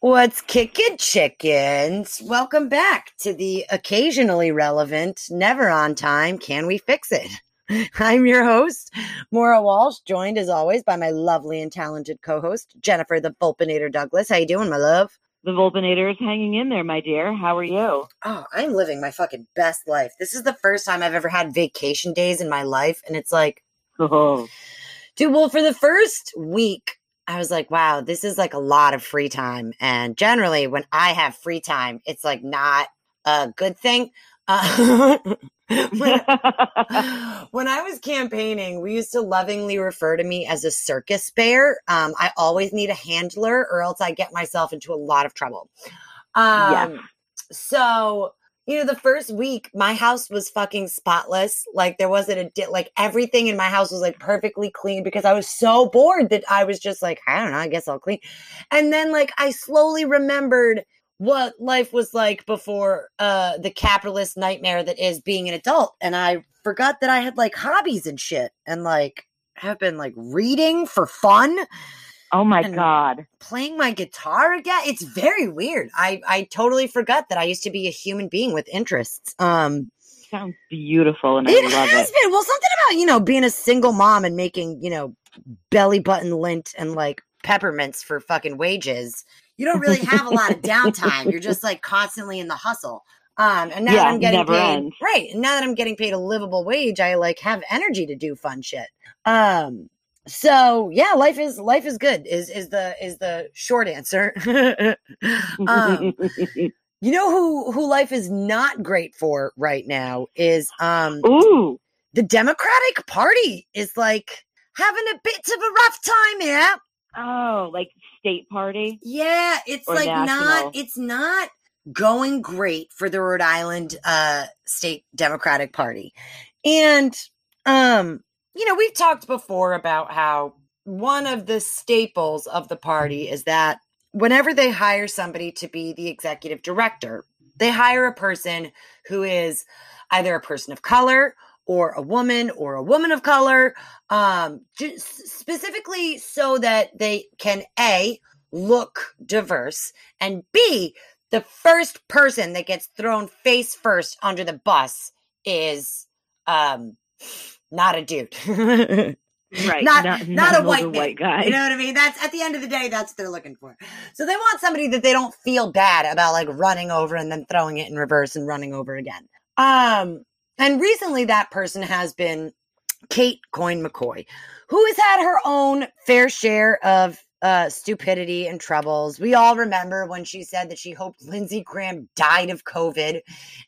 What's kicking chickens? Welcome back to the occasionally relevant, never on time, can we fix it? I'm your host, Moira Walsh, joined as always by my lovely and talented co-host, Jennifer the Vulpinator Douglas. How you doing, my love? The Vulpinator is hanging in there, my dear. How are you? Oh, I'm living my fucking best life. This is the first time I've ever had vacation days in my life, and it's like, Oh, dude, well, for the first week, I was like, wow, this is like a lot of free time. And generally, when I have free time, it's like not a good thing. Uh, when, when I was campaigning, we used to lovingly refer to me as a circus bear. Um, I always need a handler, or else I get myself into a lot of trouble. Um, Yes. So, you know, the first week, my house was fucking spotless. Like, there wasn't a di- like everything in my house was like perfectly clean because I was so bored that I was just like, I don't know, I guess I'll clean. And then, like, I slowly remembered what life was like before uh the capitalist nightmare that is being an adult and i forgot that i had like hobbies and shit and like have been like reading for fun oh my God. playing my guitar again it's very weird i i totally forgot that i used to be a human being with interests um Sounds beautiful and I it love has it. been well something about you know being a single mom and making you know belly button lint and like peppermints for fucking wages you don't really have a lot of downtime you're just like constantly in the hustle um and now that i'm getting paid ends. right and now that i'm getting paid a livable wage i like have energy to do fun shit um so yeah life is life is good is is the is the short answer um you know who who life is not great for right now is um Ooh, the Democratic Party is like having a bit of a rough time yeah oh, like state party. Yeah, it's like not it's not going great for the Rhode Island uh state Democratic Party. And um you know, we've talked before about how one of the staples of the party is that whenever they hire somebody to be the executive director, they hire a person who is either a person of color or a woman or a woman of color um specifically so that they can a look diverse and b the first person that gets thrown face first under the bus is um not a dude Right. Not- not a white white guy. you know what I mean? That's at the end of the day, that's what they're looking for. So they want somebody that they don't feel bad about like running over and then throwing it in reverse and running over again. Um, and recently that person has been Kate Coyne McCoy, who has had her own fair share of uh, stupidity and troubles. We all remember when she said that she hoped Lindsey Graham died of COVID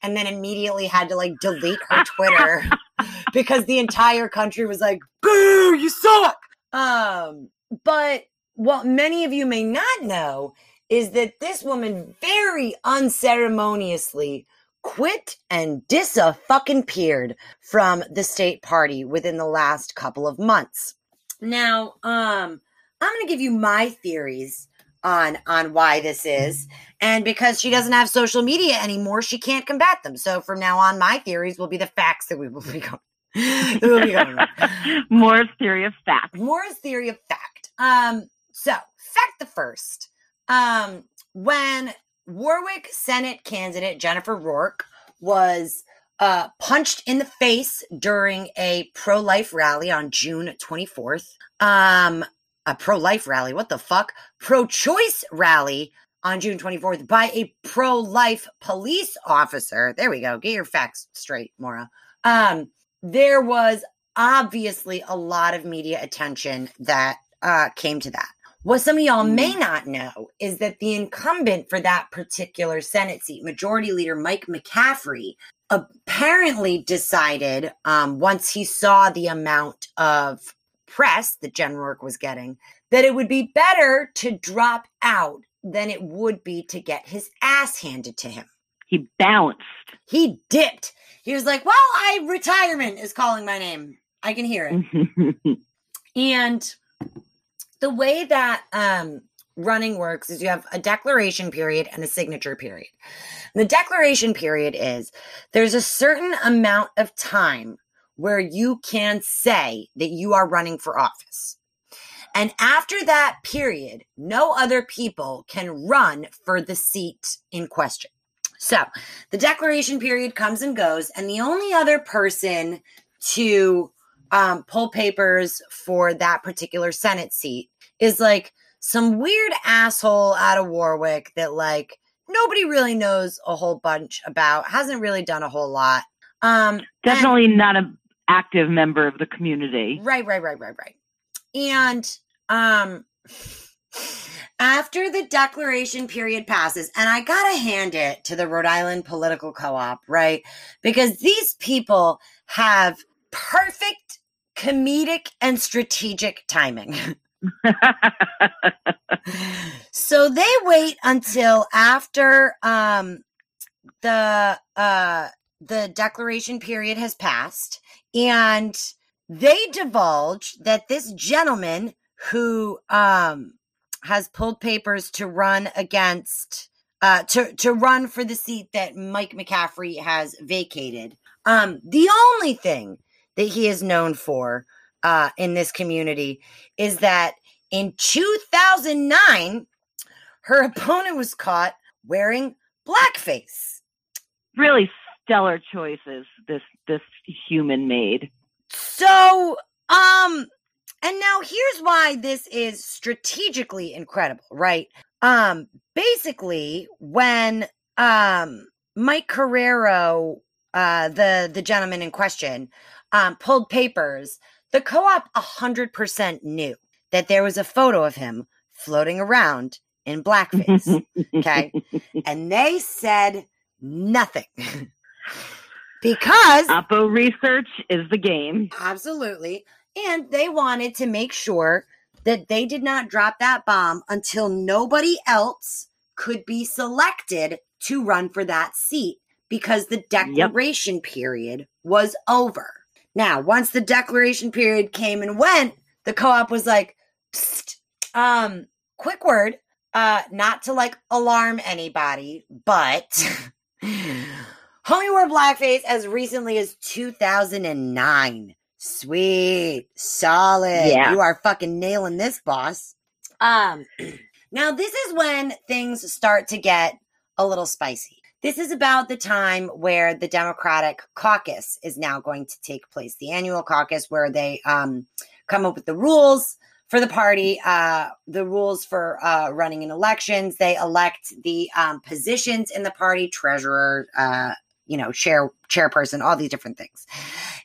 and then immediately had to like delete her Twitter because the entire country was like, boo, you suck. Um, but what many of you may not know is that this woman very unceremoniously quit and disa fucking peered from the state party within the last couple of months. Now, um, I'm going to give you my theories on on why this is and because she doesn't have social media anymore she can't combat them so from now on my theories will be the facts that we will be going, we'll be going with. More theory of fact. Moore's theory of fact. Um, so fact the first. Um, when Warwick Senate candidate Jennifer Rourke was uh, punched in the face during a pro-life rally on June 24th. Um, a pro-life rally. What the fuck? Pro-choice rally on June 24th by a pro-life police officer. There we go. Get your facts straight, Moira. Um, there was obviously a lot of media attention that uh, came to that. What some of y'all may not know is that the incumbent for that particular Senate seat, Majority Leader Mike McCaffrey, apparently decided um, once he saw the amount of press that Jen Rourke was getting that it would be better to drop out than it would be to get his ass handed to him. He bounced. He dipped. He was like, "Well, I retirement is calling my name. I can hear it." And the way that um, running works is you have a declaration period and a signature period. And the declaration period is there's a certain amount of time where you can say that you are running for office. And after that period, no other people can run for the seat in question. So the declaration period comes and goes, and the only other person to um, pull papers for that particular Senate seat is like some weird asshole out of Warwick that like nobody really knows a whole bunch about, hasn't really done a whole lot. Um, Definitely and, not an active member of the community. Right, right, right, right, right. And um after the declaration period passes, and I gotta hand it to the Rhode Island Political Co op, right? Because these people have perfect comedic and strategic timing. so they wait until after um, the uh, the declaration period has passed and they divulge that this gentleman who um, has pulled papers to run against uh, to to run for the seat that Mike McCaffrey has vacated. Um, the only thing that he is known for uh, in this community is that in 2009, her opponent was caught wearing blackface. Really stellar choices this this human made. So, um, and now here's why this is strategically incredible, right? Um, basically, when um Mike Carrero, uh, the the gentleman in question, um, pulled papers, the co-op hundred percent knew that there was a photo of him floating around in blackface. okay, and they said nothing. because Oppo research is the game. Absolutely. And they wanted to make sure that they did not drop that bomb until nobody else could be selected to run for that seat because the declaration yep. period was over. Now, once the declaration period came and went, the co-op was like, um, quick word, uh, not to like alarm anybody, but Homie wore blackface as recently as 2009. Sweet, solid. Yeah. You are fucking nailing this, boss. Um, now this is when things start to get a little spicy. This is about the time where the Democratic caucus is now going to take place, the annual caucus where they um, come up with the rules for the party, uh, the rules for uh, running in elections. They elect the um, positions in the party, treasurer, uh, you know, chair chairperson, all these different things.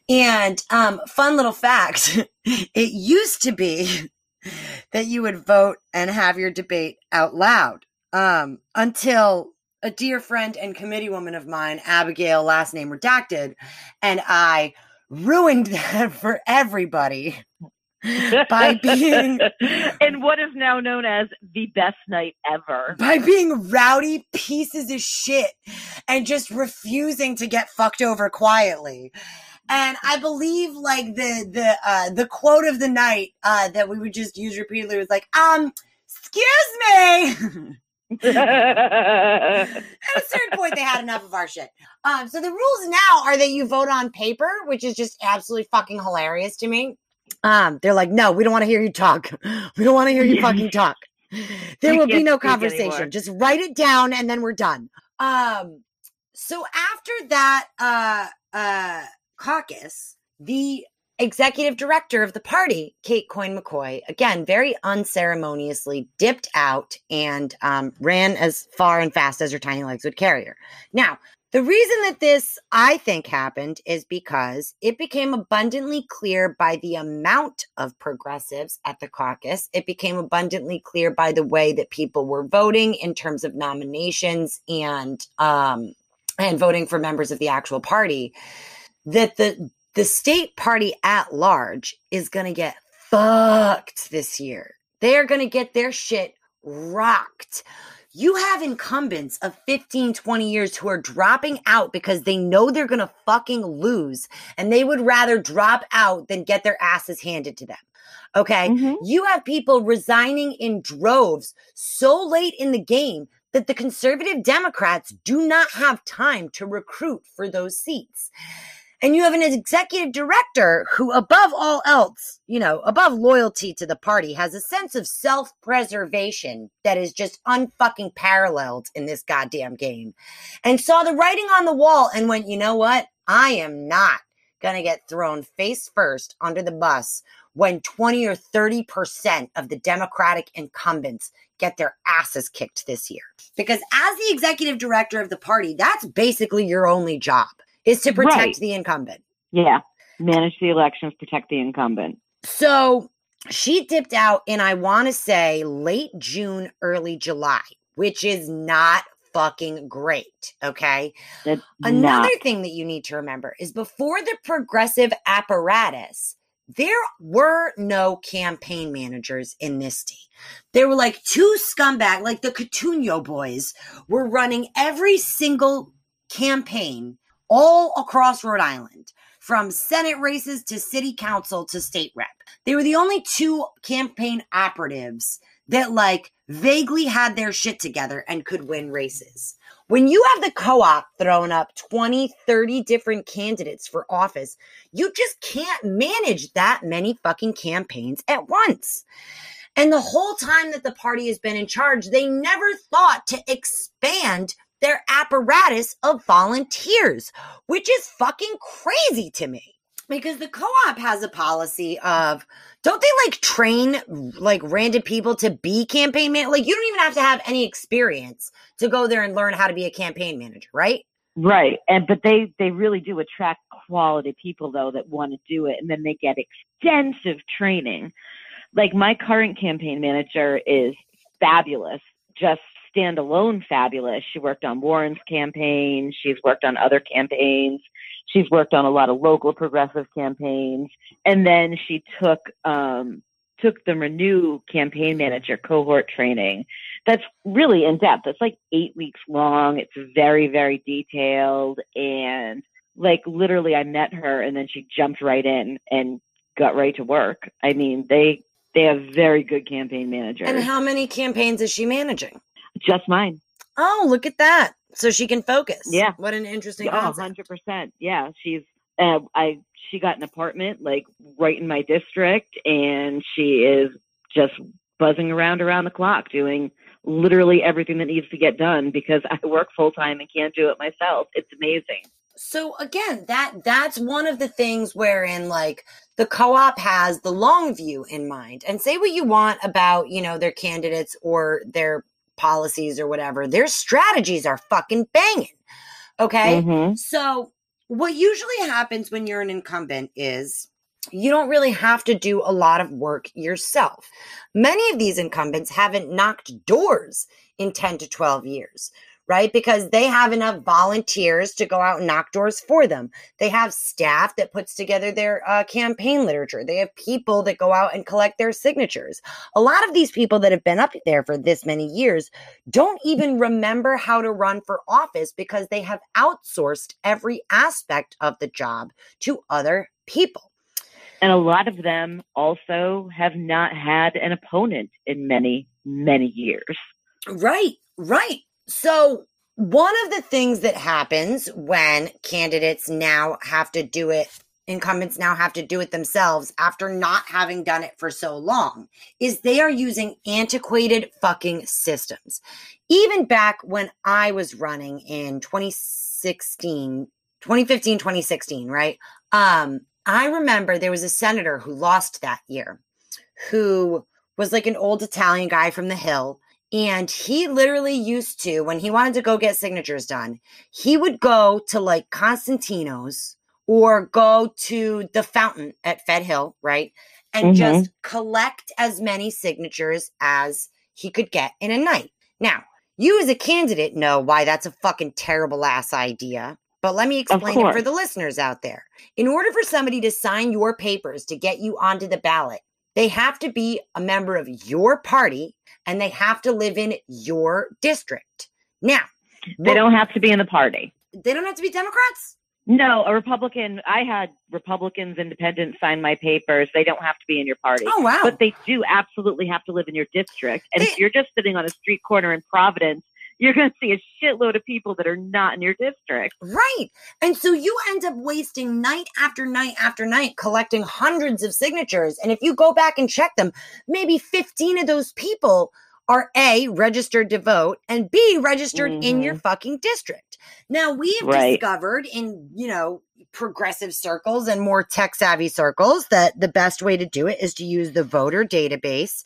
And um, fun little fact: it used to be that you would vote and have your debate out loud um, until a dear friend and committee woman of mine, Abigail, last name redacted, and I ruined that for everybody by being in what is now known as the best night ever. By being rowdy pieces of shit and just refusing to get fucked over quietly. And I believe like the the uh the quote of the night uh that we would just use repeatedly was like, um, excuse me. At a certain point, they had enough of our shit. Um, so the rules now are that you vote on paper, which is just absolutely fucking hilarious to me. Um, they're like, no, we don't want to hear you talk. We don't want to hear you fucking talk. There will be no conversation. Just write it down and then we're done. Um, so after that uh, uh, caucus, the executive director of the party, Kate Coyne McCoy, again, very unceremoniously dipped out and um, ran as far and fast as her tiny legs would carry her. Now, the reason that this, I think, happened is because it became abundantly clear by the amount of progressives at the caucus. It became abundantly clear by the way that people were voting in terms of nominations and um, and voting for members of the actual party that the the state party at large is going to get fucked this year. They are going to get their shit rocked you have incumbents of 15, 20 years who are dropping out because they know they're going to fucking lose and they would rather drop out than get their asses handed to them. Okay. Mm-hmm. You have people resigning in droves so late in the game that the conservative Democrats do not have time to recruit for those seats. And you have an executive director who, above all else, you know, above loyalty to the party, has a sense of self preservation that is just unfucking paralleled in this goddamn game and saw the writing on the wall and went, you know what? I am not going to get thrown face first under the bus when 20 or 30% of the Democratic incumbents get their asses kicked this year. Because as the executive director of the party, that's basically your only job is to protect Right. the incumbent. Yeah. Manage the elections, protect the incumbent. So she dipped out in, I want to say, late June, early July, which is not fucking great. Okay. That's Another not thing that you need to remember is before the progressive apparatus, there were no campaign managers in this state. There were like two scumbag, like the Coutinho boys were running every single campaign all across Rhode Island, from Senate races to city council to state rep. They were the only two campaign operatives that like vaguely had their shit together and could win races. When you have the co-op throwing up 20, 30 different candidates for office, you just can't manage that many fucking campaigns at once. And the whole time that the party has been in charge, they never thought to expand their apparatus of volunteers, which is fucking crazy to me. Because the co-op has a policy of don't they like train like random people to be campaign man? Like you don't even have to have any experience to go there and learn how to be a campaign manager, right? right. And but they they really do attract quality people though that want to do it and then they get extensive training. Like my current campaign manager is fabulous, just standalone fabulous. She worked on Warren's campaign, she's worked on other campaigns. She's worked on a lot of local progressive campaigns, and then she took um, took the Renew campaign manager cohort training. That's really in depth. It's like eight weeks long. It's very very detailed, and like literally, I met her, and then she jumped right in and got right to work. I mean, they they have very good campaign managers. And how many campaigns is she managing? Just mine. Oh, look at that. So she can focus. Yeah. What an interesting Oh, concept. 100%. Yeah, she's uh, I she got an apartment like right in my district and she is just buzzing around around the clock doing literally everything that needs to get done because I work full time and can't do it myself. It's amazing. So again, that that's one of the things wherein like the co-op has the long view in mind. And say what you want about, you know, their candidates or their policies or whatever. Their strategies are fucking banging. Okay? Mhm. So, what usually happens when you're an incumbent is you don't really have to do a lot of work yourself. Many of these incumbents haven't knocked doors in 10 to 12 years, right? Because they have enough volunteers to go out and knock doors for them. They have staff that puts together their uh, campaign literature. They have people that go out and collect their signatures. A lot of these people that have been up there for this many years don't even remember how to run for office because they have outsourced every aspect of the job to other people. And a lot of them also have not had an opponent in many many years. Right, right. So, one of the things that happens when candidates now have to do it, incumbents now have to do it themselves after not having done it for so long, is they are using antiquated fucking systems. Even back when I was running in 2016, 2015, 2016, right? Um, I remember there was a senator who lost that year who was like an old Italian guy from the Hill. And he literally used to, when he wanted to go get signatures done, he would go to like Constantino's or go to the fountain at Fed Hill, right? And Mhm. just collect as many signatures as he could get in a night. Now, you as a candidate know why that's a fucking terrible ass idea. But let me explain it for the listeners out there. In order for somebody to sign your papers to get you onto the ballot, they have to be a member of your party and they have to live in your district. Now, They don't have to be in the party. they don't have to be Democrats. No, a Republican. I had Republicans, independents sign my papers. They don't have to be in your party. Oh wow. But they do absolutely have to live in your district. And They- if you're just sitting on a street corner in Providence you're going to see a shitload of people that are not in your district. Right. And so you end up wasting night after night after night collecting hundreds of signatures. And if you go back and check them, maybe 15 of those people are A, registered to vote, and B, registered mm-hmm. in your mm-hmm. fucking district. Now, we have right. discovered in, you know, progressive circles and more tech savvy circles that the best way to do it is to use the voter database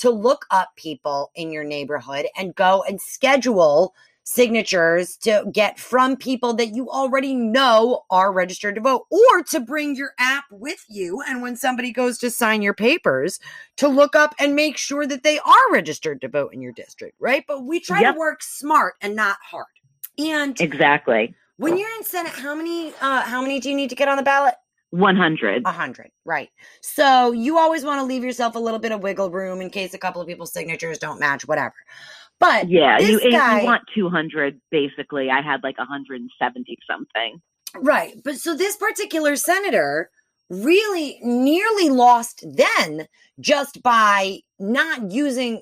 to look up people in your neighborhood and go and schedule signatures to get from people that you already know are registered to vote or to bring your app with you. And when somebody goes to sign your papers to look up and make sure that they are registered to vote in your district right? But we try yep. to work smart and not hard. And exactly. when you're in senate how many uh how many do you need to get on the ballot 100 100 right so you always want to leave yourself a little bit of wiggle room in case a couple of people's signatures don't match whatever but yeah, you, guy, you want 200 basically. I had like 170 something. Right. But so this particular senator really nearly lost then just by not using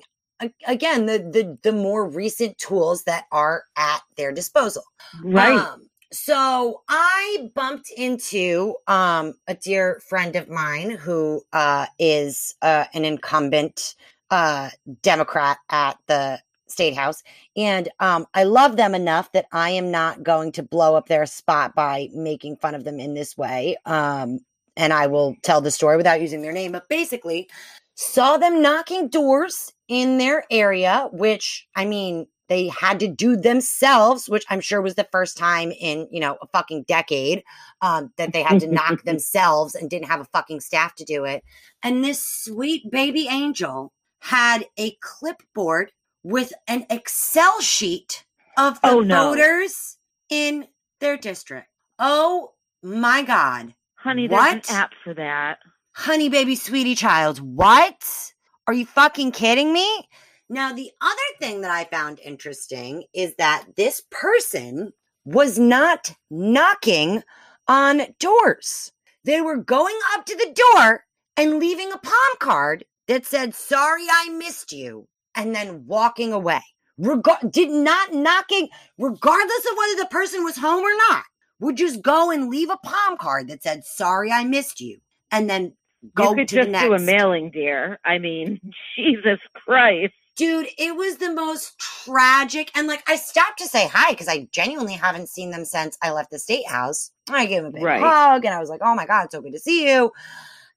again the the the more recent tools that are at their disposal. Right. Um, so I bumped into um, a dear friend of mine who uh, is uh, an incumbent uh, Democrat at the State House. And um, I love them enough that I am not going to blow up their spot by making fun of them in this way. Um, and I will tell the story without using their name. But basically, saw them knocking doors in their area, which I mean, they had to do themselves, which I'm sure was the first time in, you know, a fucking decade um, that they had to knock themselves and didn't have a fucking staff to do it. And this sweet baby angel had a clipboard with an Excel sheet of the oh, no. voters in their district. Oh my God. Honey, there's what? an app for that. Honey, baby, sweetie child. What? Are you fucking kidding me? Now, the other thing that I found interesting is that this person was not knocking on doors. They were going up to the door and leaving a palm card that said, Sorry I missed you and then walking away. Reg- did not knocking, regardless of whether the person was home or not, would just go and leave a palm card that said, Sorry, I missed you. And then go you could to just the next. do a mailing, dear. I mean, Jesus Christ. Dude, it was the most tragic. And like, I stopped to say hi because I genuinely haven't seen them since I left the state house. I gave him a big right. hug and I was like, oh my God, it's so good to see you.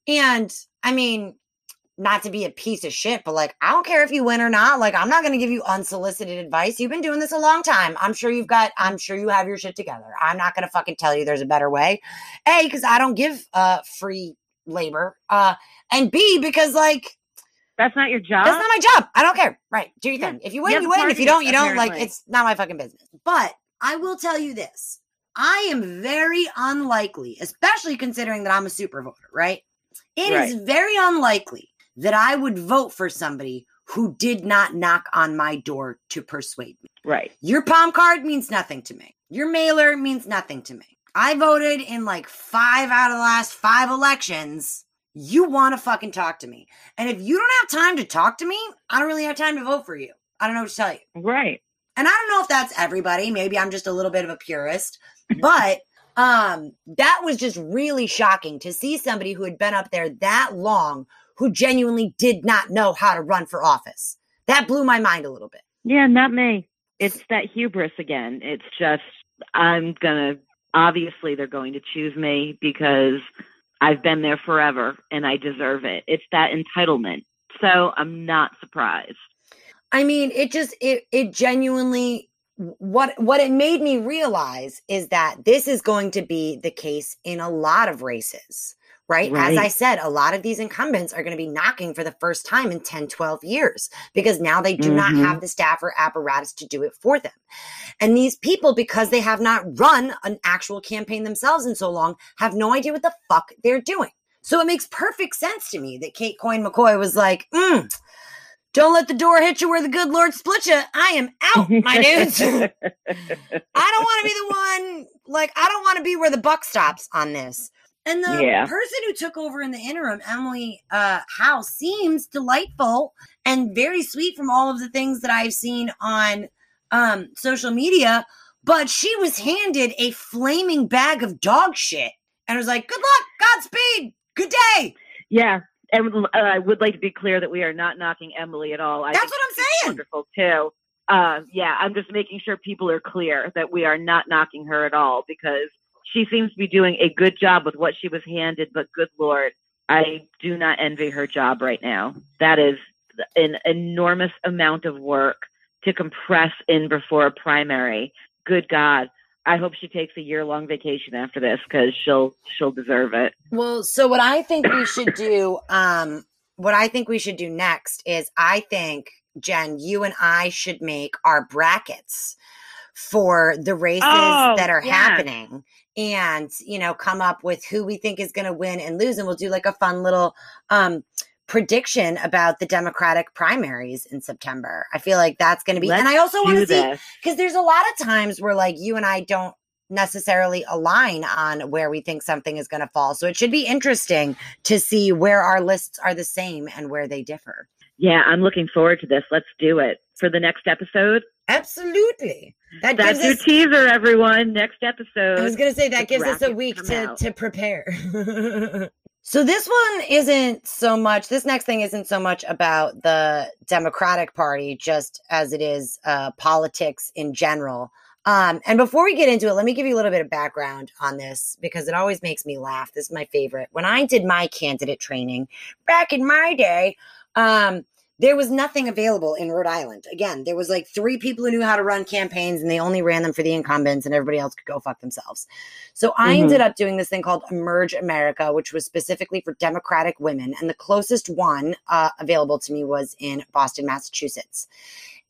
And I mean, not to be a piece of shit, but like, I don't care if you win or not. Like, I'm not going to give you unsolicited advice. You've been doing this a long time. I'm sure you've got, I'm sure you have your shit together. I'm not going to fucking tell you there's a better way. A, because I don't give uh free labor. Uh, and B, because like, that's not your job. That's not my job. I don't care. Right. Do your yeah. thing. If you win, you, you win. If you don't, you don't. Like, it's not my fucking business. But I will tell you this. I am very unlikely, especially considering that I'm a super voter, right? It right. is very unlikely that I would vote for somebody who did not knock on my door to persuade me. Right. Your palm card means nothing to me. Your mailer means nothing to me. I voted in like five out of the last five elections. You want to fucking talk to me. And if you don't have time to talk to me, I don't really have time to vote for you. I don't know what to tell you. Right. And I don't know if that's everybody. Maybe I'm just a little bit of a purist, but um that was just really shocking to see somebody who had been up there that long who genuinely did not know how to run for office. That blew my mind a little bit. Yeah, not me. It's that hubris again. It's just, I'm going to, obviously, they're going to choose me because I've been there forever and I deserve it. It's that entitlement. So I'm not surprised. I mean, it just, it, it genuinely, what what it made me realize is that this is going to be the case in a lot of races right? right? As I said, a lot of these incumbents are going to be knocking for the first time in 10, 12 years because now they do mm-hmm. not have the staff or apparatus to do it for them. And these people, because they have not run an actual campaign themselves in so long, have no idea what the fuck they're doing. So it makes perfect sense to me that Kate Coyne McCoy was like, mm, don't let the door hit you where the good Lord split you. I am out, my dudes. I don't want to be the one, like, I don't want to be where the buck stops on this. And the yeah. person who took over in the interim, Emily uh, House, seems delightful and very sweet from all of the things that I've seen on um, social media, but she was handed a flaming bag of dog shit and was like, "Good luck, Godspeed, good day." Yeah, and uh, I would like to be clear that we are not knocking Emily at all. I That's what I'm saying. Wonderful too. Uh, yeah, I'm just making sure people are clear that we are not knocking her at all because she seems to be doing a good job with what she was handed. But good lord, I do not envy her job right now. That is an enormous amount of work to compress in before a primary. Good God. I hope she takes a year long vacation after this because she'll she'll deserve it. Well, so what I think we should do, um, what I think we should do next is I think, Jen, you and I should make our brackets for the races Oh, that are yeah. happening and, you know, come up with who we think is going to win and lose. And we'll do like a fun little, um, prediction about the democratic primaries in september i feel like that's going to be and i also want to see because there's a lot of times where like you and I don't necessarily align on where we think something is going to fall. So it should be interesting to see where our lists are the same and where they differ. Yeah, I'm looking forward to this. Let's do it for the next episode. Absolutely. That That's gives your us, teaser, everyone. Next episode. I was going to say that gives us a week to out. to prepare. so this one isn't so much this next thing isn't so much about the Democratic Party just as it is uh politics in general. Um, and before we get into it, let me give you a little bit of background on this because it always makes me laugh. This is my favorite. When I did my candidate training back in my day, um, there was nothing available in Rhode Island. Again, there was like three people who knew how to run campaigns and they only ran them for the incumbents and everybody else could go fuck themselves. So I Mhm. ended up doing this thing called Emerge America, which was specifically for Democratic women. And the closest one uh, available to me was in Boston, Massachusetts.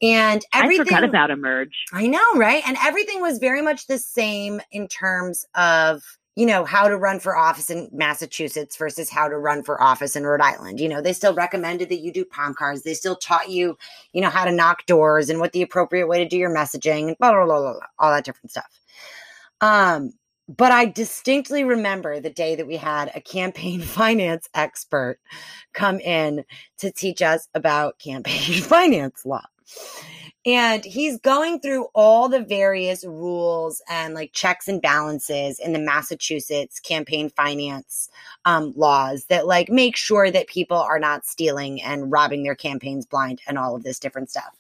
And everything I forgot about Emerge. I know, right? And everything was very much the same in terms of, you know, how to run for office in Massachusetts versus how to run for office in Rhode Island. You know, they still recommended that you do palm cards. They still taught you, you know, how to knock doors and what the appropriate way to do your messaging and blah, blah, blah, blah, blah, all that different stuff. Um, but I distinctly remember the day that we had a campaign finance expert come in to teach us about campaign finance law. And he's going through all the various rules and like checks and balances in the Massachusetts campaign finance um, laws that like make sure that people are not stealing and robbing their campaigns blind and all of this different stuff.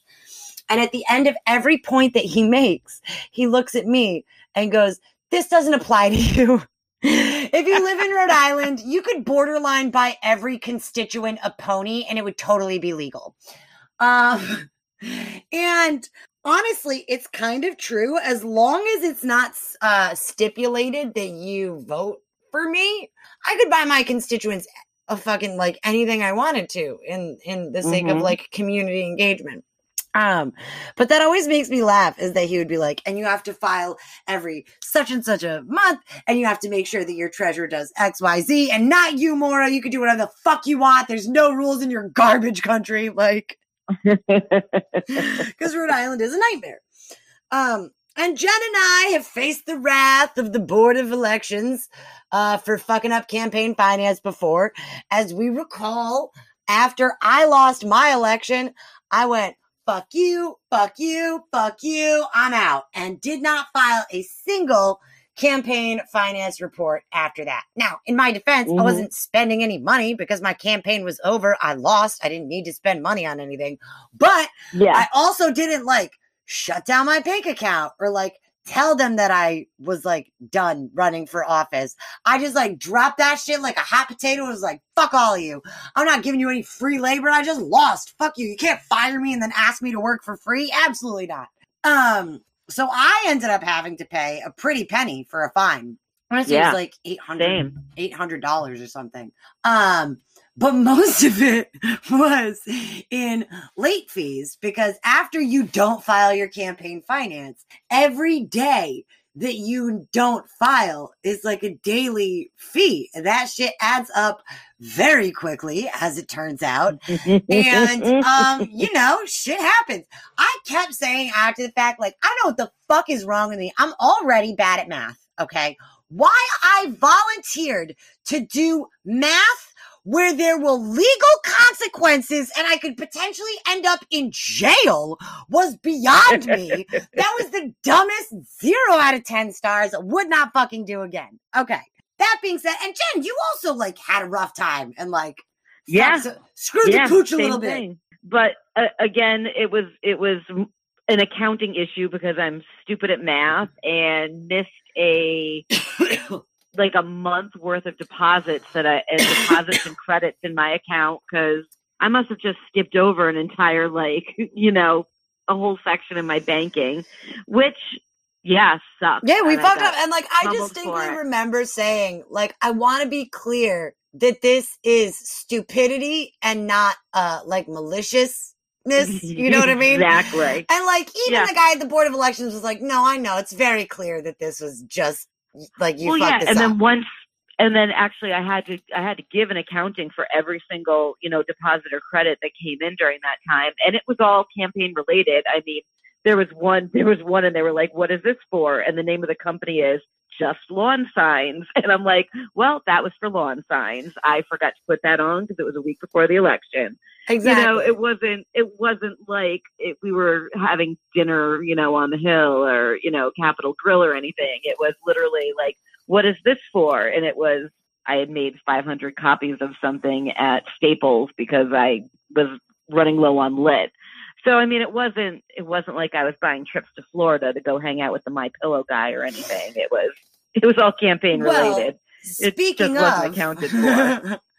And at the end of every point that he makes, he looks at me and goes, This doesn't apply to you. if you live in Rhode Island, you could borderline buy every constituent a pony and it would totally be legal. Um, and honestly, it's kind of true as long as it's not uh, stipulated that you vote for me. I could buy my constituents a fucking like anything I wanted to in in the sake of Mhm. like community engagement. Um, but that always makes me laugh is that he would be like, and you have to file every such and such a month, and you have to make sure that your treasurer does X, Y, Z, and not you, Moira. You can do whatever the fuck you want. There's no rules in your garbage country. Like, because Rhode Island is a nightmare. Um, and Jen and I have faced the wrath of the Board of Elections uh, for fucking up campaign finance before. As we recall, after I lost my election, I went, fuck you, fuck you, fuck you, I'm out, and did not file a single campaign finance report after that. Now, in my defense, I Mhm. wasn't spending any money because my campaign was over. I lost. I didn't need to spend money on anything. But yeah. I also didn't like shut down my bank account or like tell them that I was like done running for office. I just like dropped that shit like a hot potato and was like, fuck all of you. I'm not giving you any free labor. I just lost. Fuck you. You can't fire me and then ask me to work for free. Absolutely not. Um, so I ended up having to pay a pretty penny for a fine. Honestly, it was like 800 $800 or something. Um, but most of it was in late fees because after you don't file your campaign finance, every day that you don't file is like a daily fee. That shit adds up very quickly, as it turns out and um, you know, shit happens. I kept saying after the fact, like, I don't know what the fuck is wrong with me. I'm already bad at math. Okay. Why I volunteered to do math where there will legal consequences and I could potentially end up in jail was beyond me. that was the dumbest zero out of 10 stars. Would not fucking do again. Okay. That being said, and Jen, you also like had a rough time and like, yeah, screwed yeah, the pooch a little thing. bit. But uh, again, it was, it was an accounting issue because I'm stupid at math and missed a like a month worth of deposits that I and deposits and credits in my account because I must have just skipped over an entire like you know a whole section in my banking, which yeah sucks. Yeah, we fucked up, and like I distinctly remember saying like I want to be clear that this is stupidity and not uh like malicious you know what I mean? Exactly. And like even yeah. the guy at the board of elections was like, "No, I know. It's very clear that this was just like you." Well, yeah, and up. then once, and then actually, I had to I had to give an accounting for every single you know deposit or credit that came in during that time, and it was all campaign related. I mean, there was one, there was one, and they were like, "What is this for?" And the name of the company is just lawn signs. And I'm like, well, that was for lawn signs. I forgot to put that on because it was a week before the election. Exactly. You know, it wasn't, it wasn't like it, we were having dinner, you know, on the hill or, you know, Capital Grille or anything. It was literally like, what is this for? And it was, I had made 500 copies of something at Staples because I was running low on lit. So I mean, it wasn't it wasn't like I was buying trips to Florida to go hang out with the My Pillow guy or anything. It was it was all campaign related. Well, speaking of, wasn't accounted for.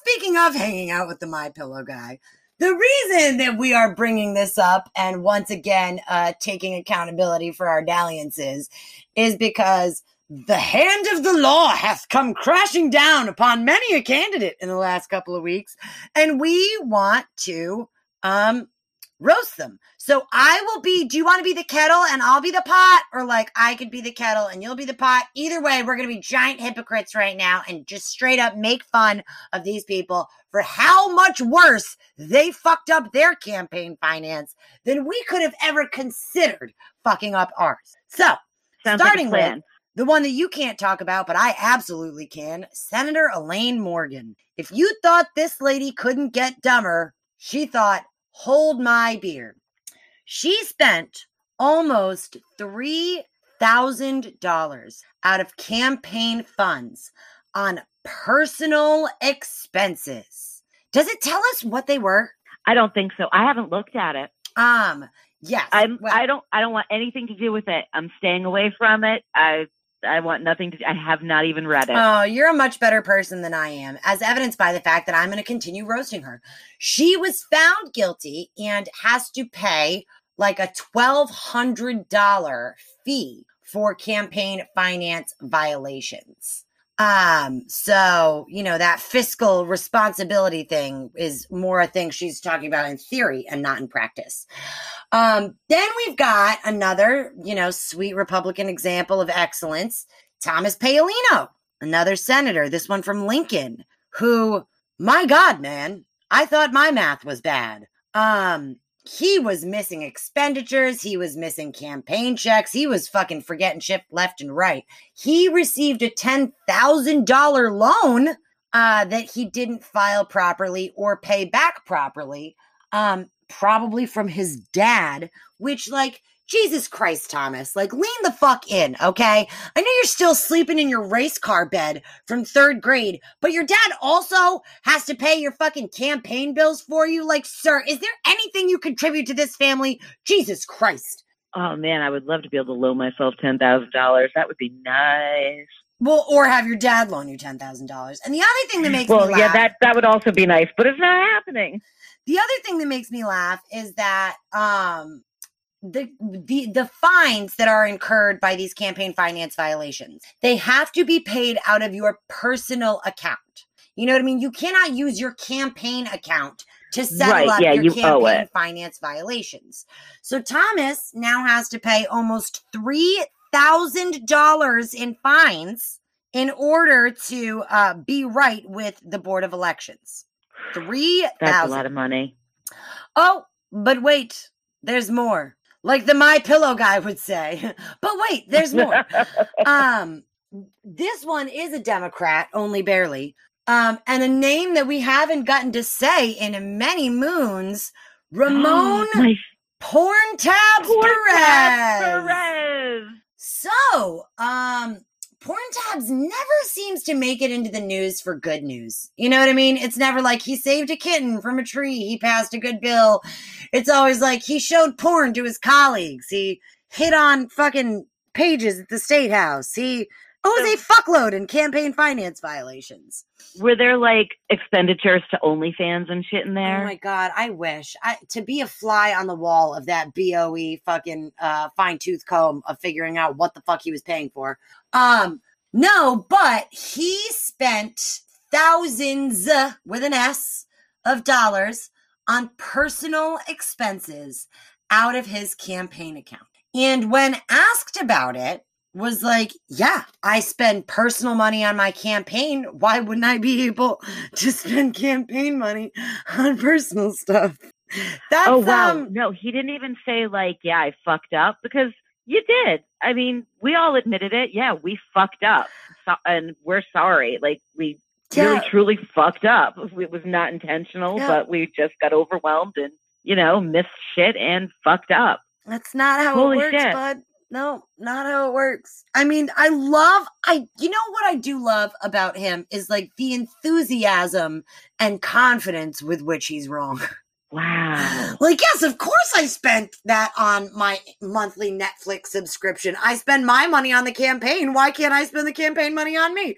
speaking of hanging out with the My Pillow guy, the reason that we are bringing this up and once again uh, taking accountability for our dalliances is because the hand of the law hath come crashing down upon many a candidate in the last couple of weeks, and we want to um roast them. So I will be, do you want to be the kettle and I'll be the pot? Or like I could be the kettle and you'll be the pot? Either way, we're going to be giant hypocrites right now and just straight up make fun of these people for how much worse they fucked up their campaign finance than we could have ever considered fucking up ours. So, Sounds starting like with the one that you can't talk about, but I absolutely can Senator Elaine Morgan. If you thought this lady couldn't get dumber, she thought hold my beer. She spent almost $3,000 out of campaign funds on personal expenses. Does it tell us what they were? I don't think so. I haven't looked at it. Um, yes. I'm well, I don't I don't want anything to do with it. I'm staying away from it. I I want nothing to. I have not even read it. Oh, you're a much better person than I am, as evidenced by the fact that I'm going to continue roasting her. She was found guilty and has to pay like a twelve hundred dollar fee for campaign finance violations. Um, so, you know, that fiscal responsibility thing is more a thing she's talking about in theory and not in practice. Um, then we've got another, you know, sweet Republican example of excellence, Thomas Paolino, another senator, this one from Lincoln, who, my God, man, I thought my math was bad. Um, he was missing expenditures. He was missing campaign checks. He was fucking forgetting shit left and right. He received a $10,000 loan uh, that he didn't file properly or pay back properly, um, probably from his dad, which, like, Jesus Christ, Thomas, like lean the fuck in, okay? I know you're still sleeping in your race car bed from third grade, but your dad also has to pay your fucking campaign bills for you. Like, sir, is there anything you contribute to this family? Jesus Christ. Oh man, I would love to be able to loan myself ten thousand dollars. That would be nice. Well, or have your dad loan you ten thousand dollars. And the other thing that makes well, me laugh, Well, yeah, that that would also be nice, but it's not happening. The other thing that makes me laugh is that um the the the fines that are incurred by these campaign finance violations. They have to be paid out of your personal account. You know what i mean? You cannot use your campaign account to settle right, up yeah, your you campaign finance violations. So thomas now has to pay almost three thousand dollars in fines in order to uh, be right with the board of elections. Three that's a lot of money. Oh but wait there's more like the my pillow guy would say but wait there's more um this one is a democrat only barely Um, and a name that we haven't gotten to say in many moons, Ramon My Porn Tabs poor Perez. Tab Perez. So, um, Porn Tabs never seems to make it into the news for good news. You know what I mean? It's never like he saved a kitten from a tree, he passed a good bill. It's always like he showed porn to his colleagues, he hit on fucking pages at the state house, he owes a fuckload in campaign finance violations. Were there like expenditures to OnlyFans and shit in there? Oh my god, I wish I to be a fly on the wall of that BOE fucking uh fine tooth comb of figuring out what the fuck he was paying for. Um no, but he spent thousands uh, with an S of dollars on personal expenses out of his campaign account. And when asked about it, was like, yeah, I spend personal money on my campaign. Why wouldn't I be able to spend campaign money on personal stuff? That's oh wow. um, no, he didn't even say like, yeah, I fucked up because you did. I mean, we all admitted it. Yeah, we fucked up. So, and we're sorry. Like we really truly fucked up. It was not intentional, Yeah. but we just got overwhelmed and, you know, missed shit and fucked up. That's not how Holy it works, shit. bud. No, not how it works. I mean, I love I you know what I do love about him is like the enthusiasm and confidence with which he's wrong. Wow. Like, yes, of course I spent that on my monthly Netflix subscription. I spend my money on the campaign. Why can't I spend the campaign money on me?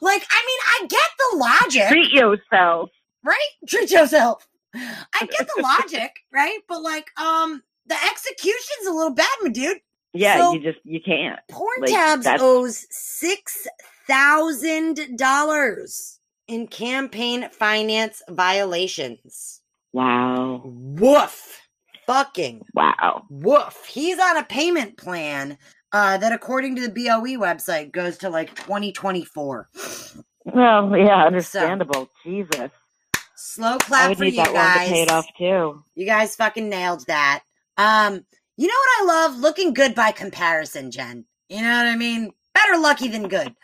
Like, I mean, I get the logic Treat yourself. right? Treat yourself. I get the logic, right? But like, um, the execution's a little bad, my dude. Yeah, So- you just you can't. Porn Like, Tabs that's- owes six thousand dollars in campaign finance violations. Wow. Woof. Fucking Wow. woof. He's on a payment plan uh, that, according to the BOE website, goes to like 2024. Well, yeah, understandable. Jesus. Slow clap for need you that one guys. to pay it off too. You guys fucking nailed that. Um, you know what I love? Looking good by comparison, Jen. You know what I mean? Better lucky than good.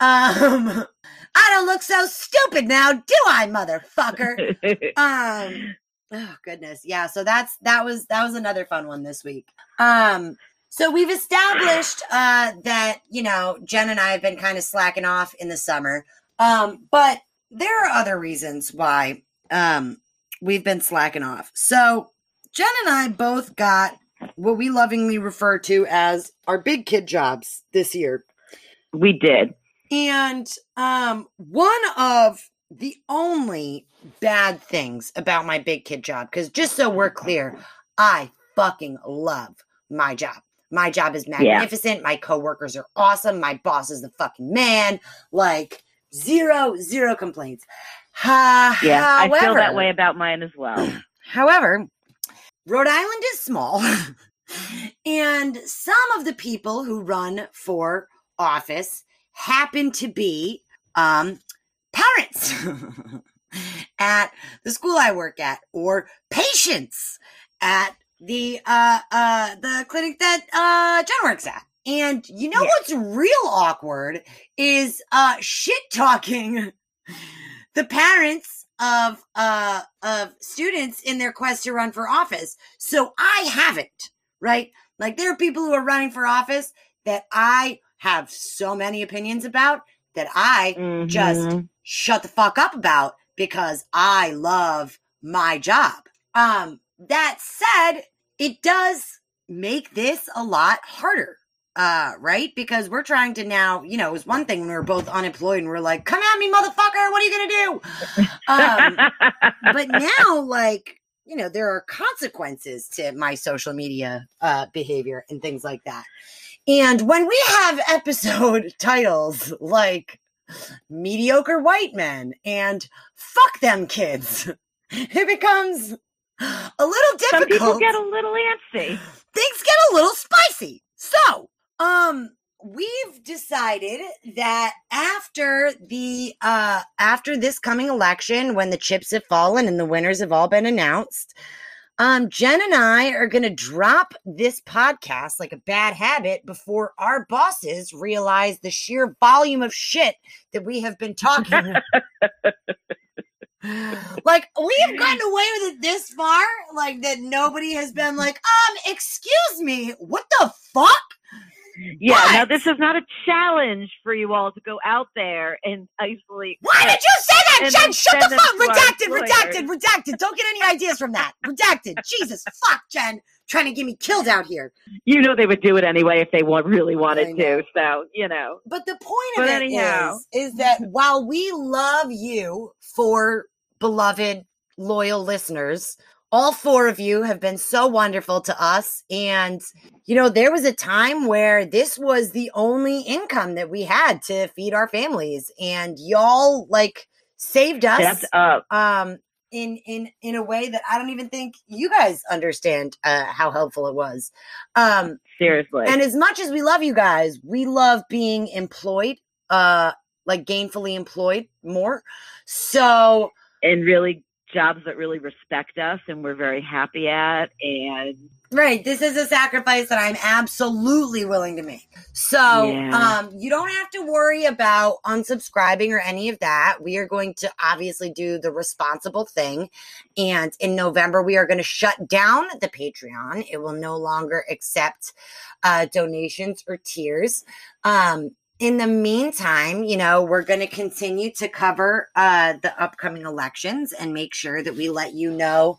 Um, I don't look so stupid now, do I, motherfucker? Um, oh goodness, yeah. So that's that was that was another fun one this week. Um, so we've established uh that you know Jen and I have been kind of slacking off in the summer. Um, but there are other reasons why um we've been slacking off. So Jen and I both got what we lovingly refer to as our big kid jobs this year. we did. And um, one of the only bad things about my big kid job, because just so we're clear, I fucking love my job. My job is magnificent. My coworkers are awesome. My boss is the fucking man. Like zero, zero complaints. Ha, Yeah, I feel that way about mine as well. However, Rhode Island is small, and some of the people who run for office happen to be um, parents at the school I work at, or patients at the uh, uh, the clinic that uh, Jen works at. And you know Yeah. what's real awkward is uh, shit talking the parents of uh of students in their quest to run for office. So I haven't, right? Like there are people who are running for office that I have so many opinions about that I just Mhm. shut the fuck up about because I love my job. Um that said, it does make this a lot harder. Uh, right? Because we're trying to now, you know, it was one thing when we were both unemployed and we're like, come at me, motherfucker, what are you gonna do? Um, but now like you know there are consequences to my social media uh behavior and things like that and when we have episode titles like mediocre white men and fuck them kids it becomes a little difficult. Some people get a little antsy. things get a little spicy. So, um, we've decided that after the uh after this coming election, when the chips have fallen and the winners have all been announced, Um, Jen and I are going to drop this podcast like a bad habit before our bosses realize the sheer volume of shit that we have been talking. like we have gotten away with it this far, like that nobody has been like, um, excuse me, what the fuck? Yeah, what? now this is not a challenge for you all to go out there and isolate. Why did you say that, Jen? Shut the fuck. Redacted, redacted, redacted. Don't get any ideas from that. Redacted. Jesus fuck, Jen. Trying to get me killed out here. You know they would do it anyway if they want, really wanted to. So you know. But the point of but it anyhow. is, is that while we love you for beloved loyal listeners all four of you have been so wonderful to us. And, you know, there was a time where this was the only income that we had to feed our families. And y'all like saved us up. um in in in a way that I don't even think you guys understand uh, how helpful it was. Um seriously. And as much as we love you guys, we love being employed, uh like gainfully employed more. So and really jobs that really respect us and we're very happy at and right this is a sacrifice that i'm absolutely willing to make. So yeah. um you don't have to worry about unsubscribing or any of that. We are going to obviously do the responsible thing. And in november we are going to shut down the patreon. It will no longer accept uh donations or tiers. Um in the meantime, you know, we're going to continue to cover uh, the upcoming elections and make sure that we let you know,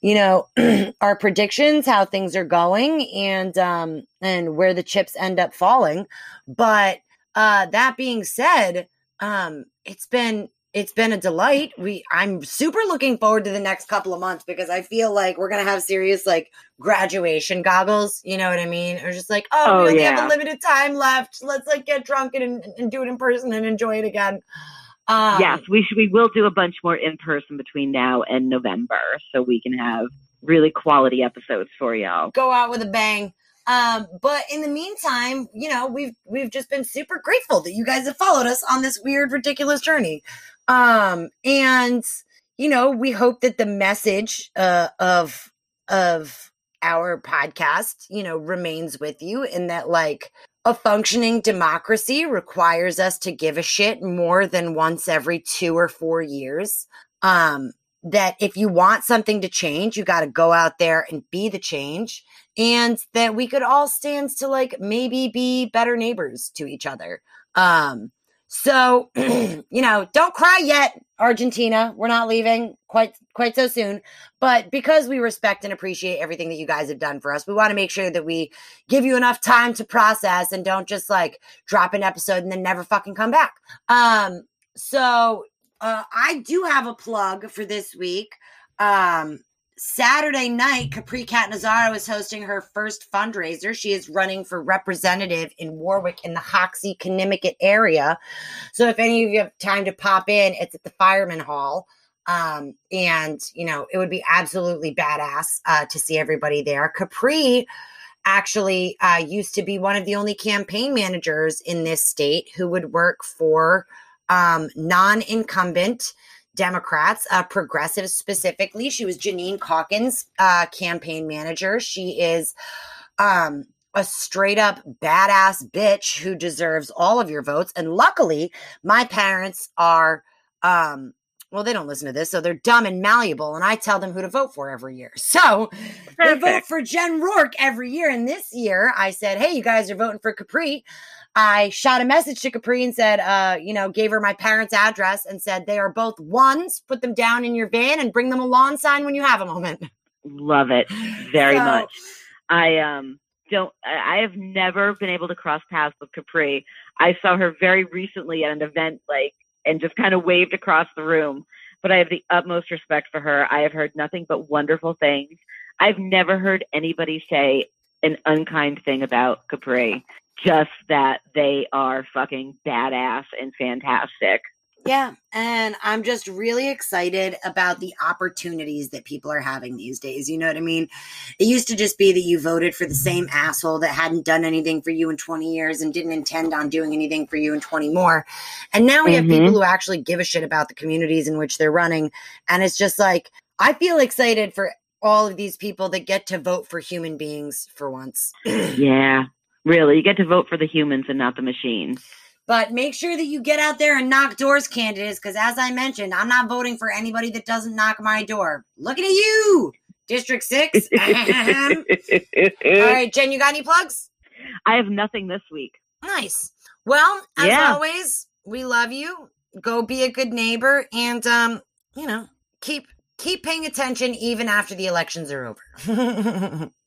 you know, our predictions, how things are going, and um, and where the chips end up falling. But uh, that being said, um, it's been it's been a delight. We I'm super looking forward to the next couple of months because I feel like we're gonna have serious like graduation goggles. You know what I mean? Or just like, oh, oh we only yeah. have a limited time left. Let's like get drunk and, and do it in person and enjoy it again. Um, yes, we should, we will do a bunch more in person between now and November, so we can have really quality episodes for y'all. Go out with a bang. Um, but in the meantime, you know, we've we've just been super grateful that you guys have followed us on this weird, ridiculous journey. Um, and you know, we hope that the message uh, of of our podcast, you know, remains with you, and that like a functioning democracy requires us to give a shit more than once every two or four years. Um, that if you want something to change, you got to go out there and be the change, and that we could all stand to like maybe be better neighbors to each other. Um, so, you know, don't cry yet, Argentina. We're not leaving quite quite so soon. But because we respect and appreciate everything that you guys have done for us, we want to make sure that we give you enough time to process and don't just like drop an episode and then never fucking come back. Um, so uh, I do have a plug for this week. Um, Saturday night, Capri Catanzaro is hosting her first fundraiser. She is running for representative in Warwick in the Hoxsie, Conimicut area. So if any of you have time to pop in, it's at the Fireman Hall. Um, and, you know, it would be absolutely badass uh, to see everybody there. Capri actually uh, used to be one of the only campaign managers in this state who would work for um, non incumbent Democrats, uh, progressives specifically. She was Jeanine Calkin's uh, campaign manager. She is um, a straight up badass bitch who deserves all of your votes. And luckily, my parents are. Um, well, they don't listen to this, so they're dumb and malleable, and I tell them who to vote for every year. So Perfect. they vote for Jen Rourke every year. And this year, I said, "Hey, you guys are voting for Capri." I shot a message to Capri and said, uh, you know, gave her my parents' address and said they are both ones. Put them down in your van and bring them a lawn sign when you have a moment. Love it very so, much. I um don't. I have never been able to cross paths with Capri. I saw her very recently at an event, like, and just kind of waved across the room. But I have the utmost respect for her. I have heard nothing but wonderful things. I've never heard anybody say an unkind thing about Capri just that they are fucking badass and fantastic. Yeah, and I'm just really excited about the opportunities that people are having these days. You know what I mean? It used to just be that you voted for the same asshole that hadn't done anything for you in 20 years and didn't intend on doing anything for you in 20 more. And now we mm-hmm. have people who actually give a shit about the communities in which they're running. And it's just like, I feel excited for all of these people that get to vote for human beings for once. yeah, really. You get to vote for the humans and not the machines. But make sure that you get out there and knock doors, candidates, because as I mentioned, I'm not voting for anybody that doesn't knock my door. Looking at you, District 6. all right, Jen, you got any plugs? I have nothing this week. Nice. Well, as Yeah. always, we love you. Go be a good neighbor and um, you know, keep keep paying attention even after the elections are over.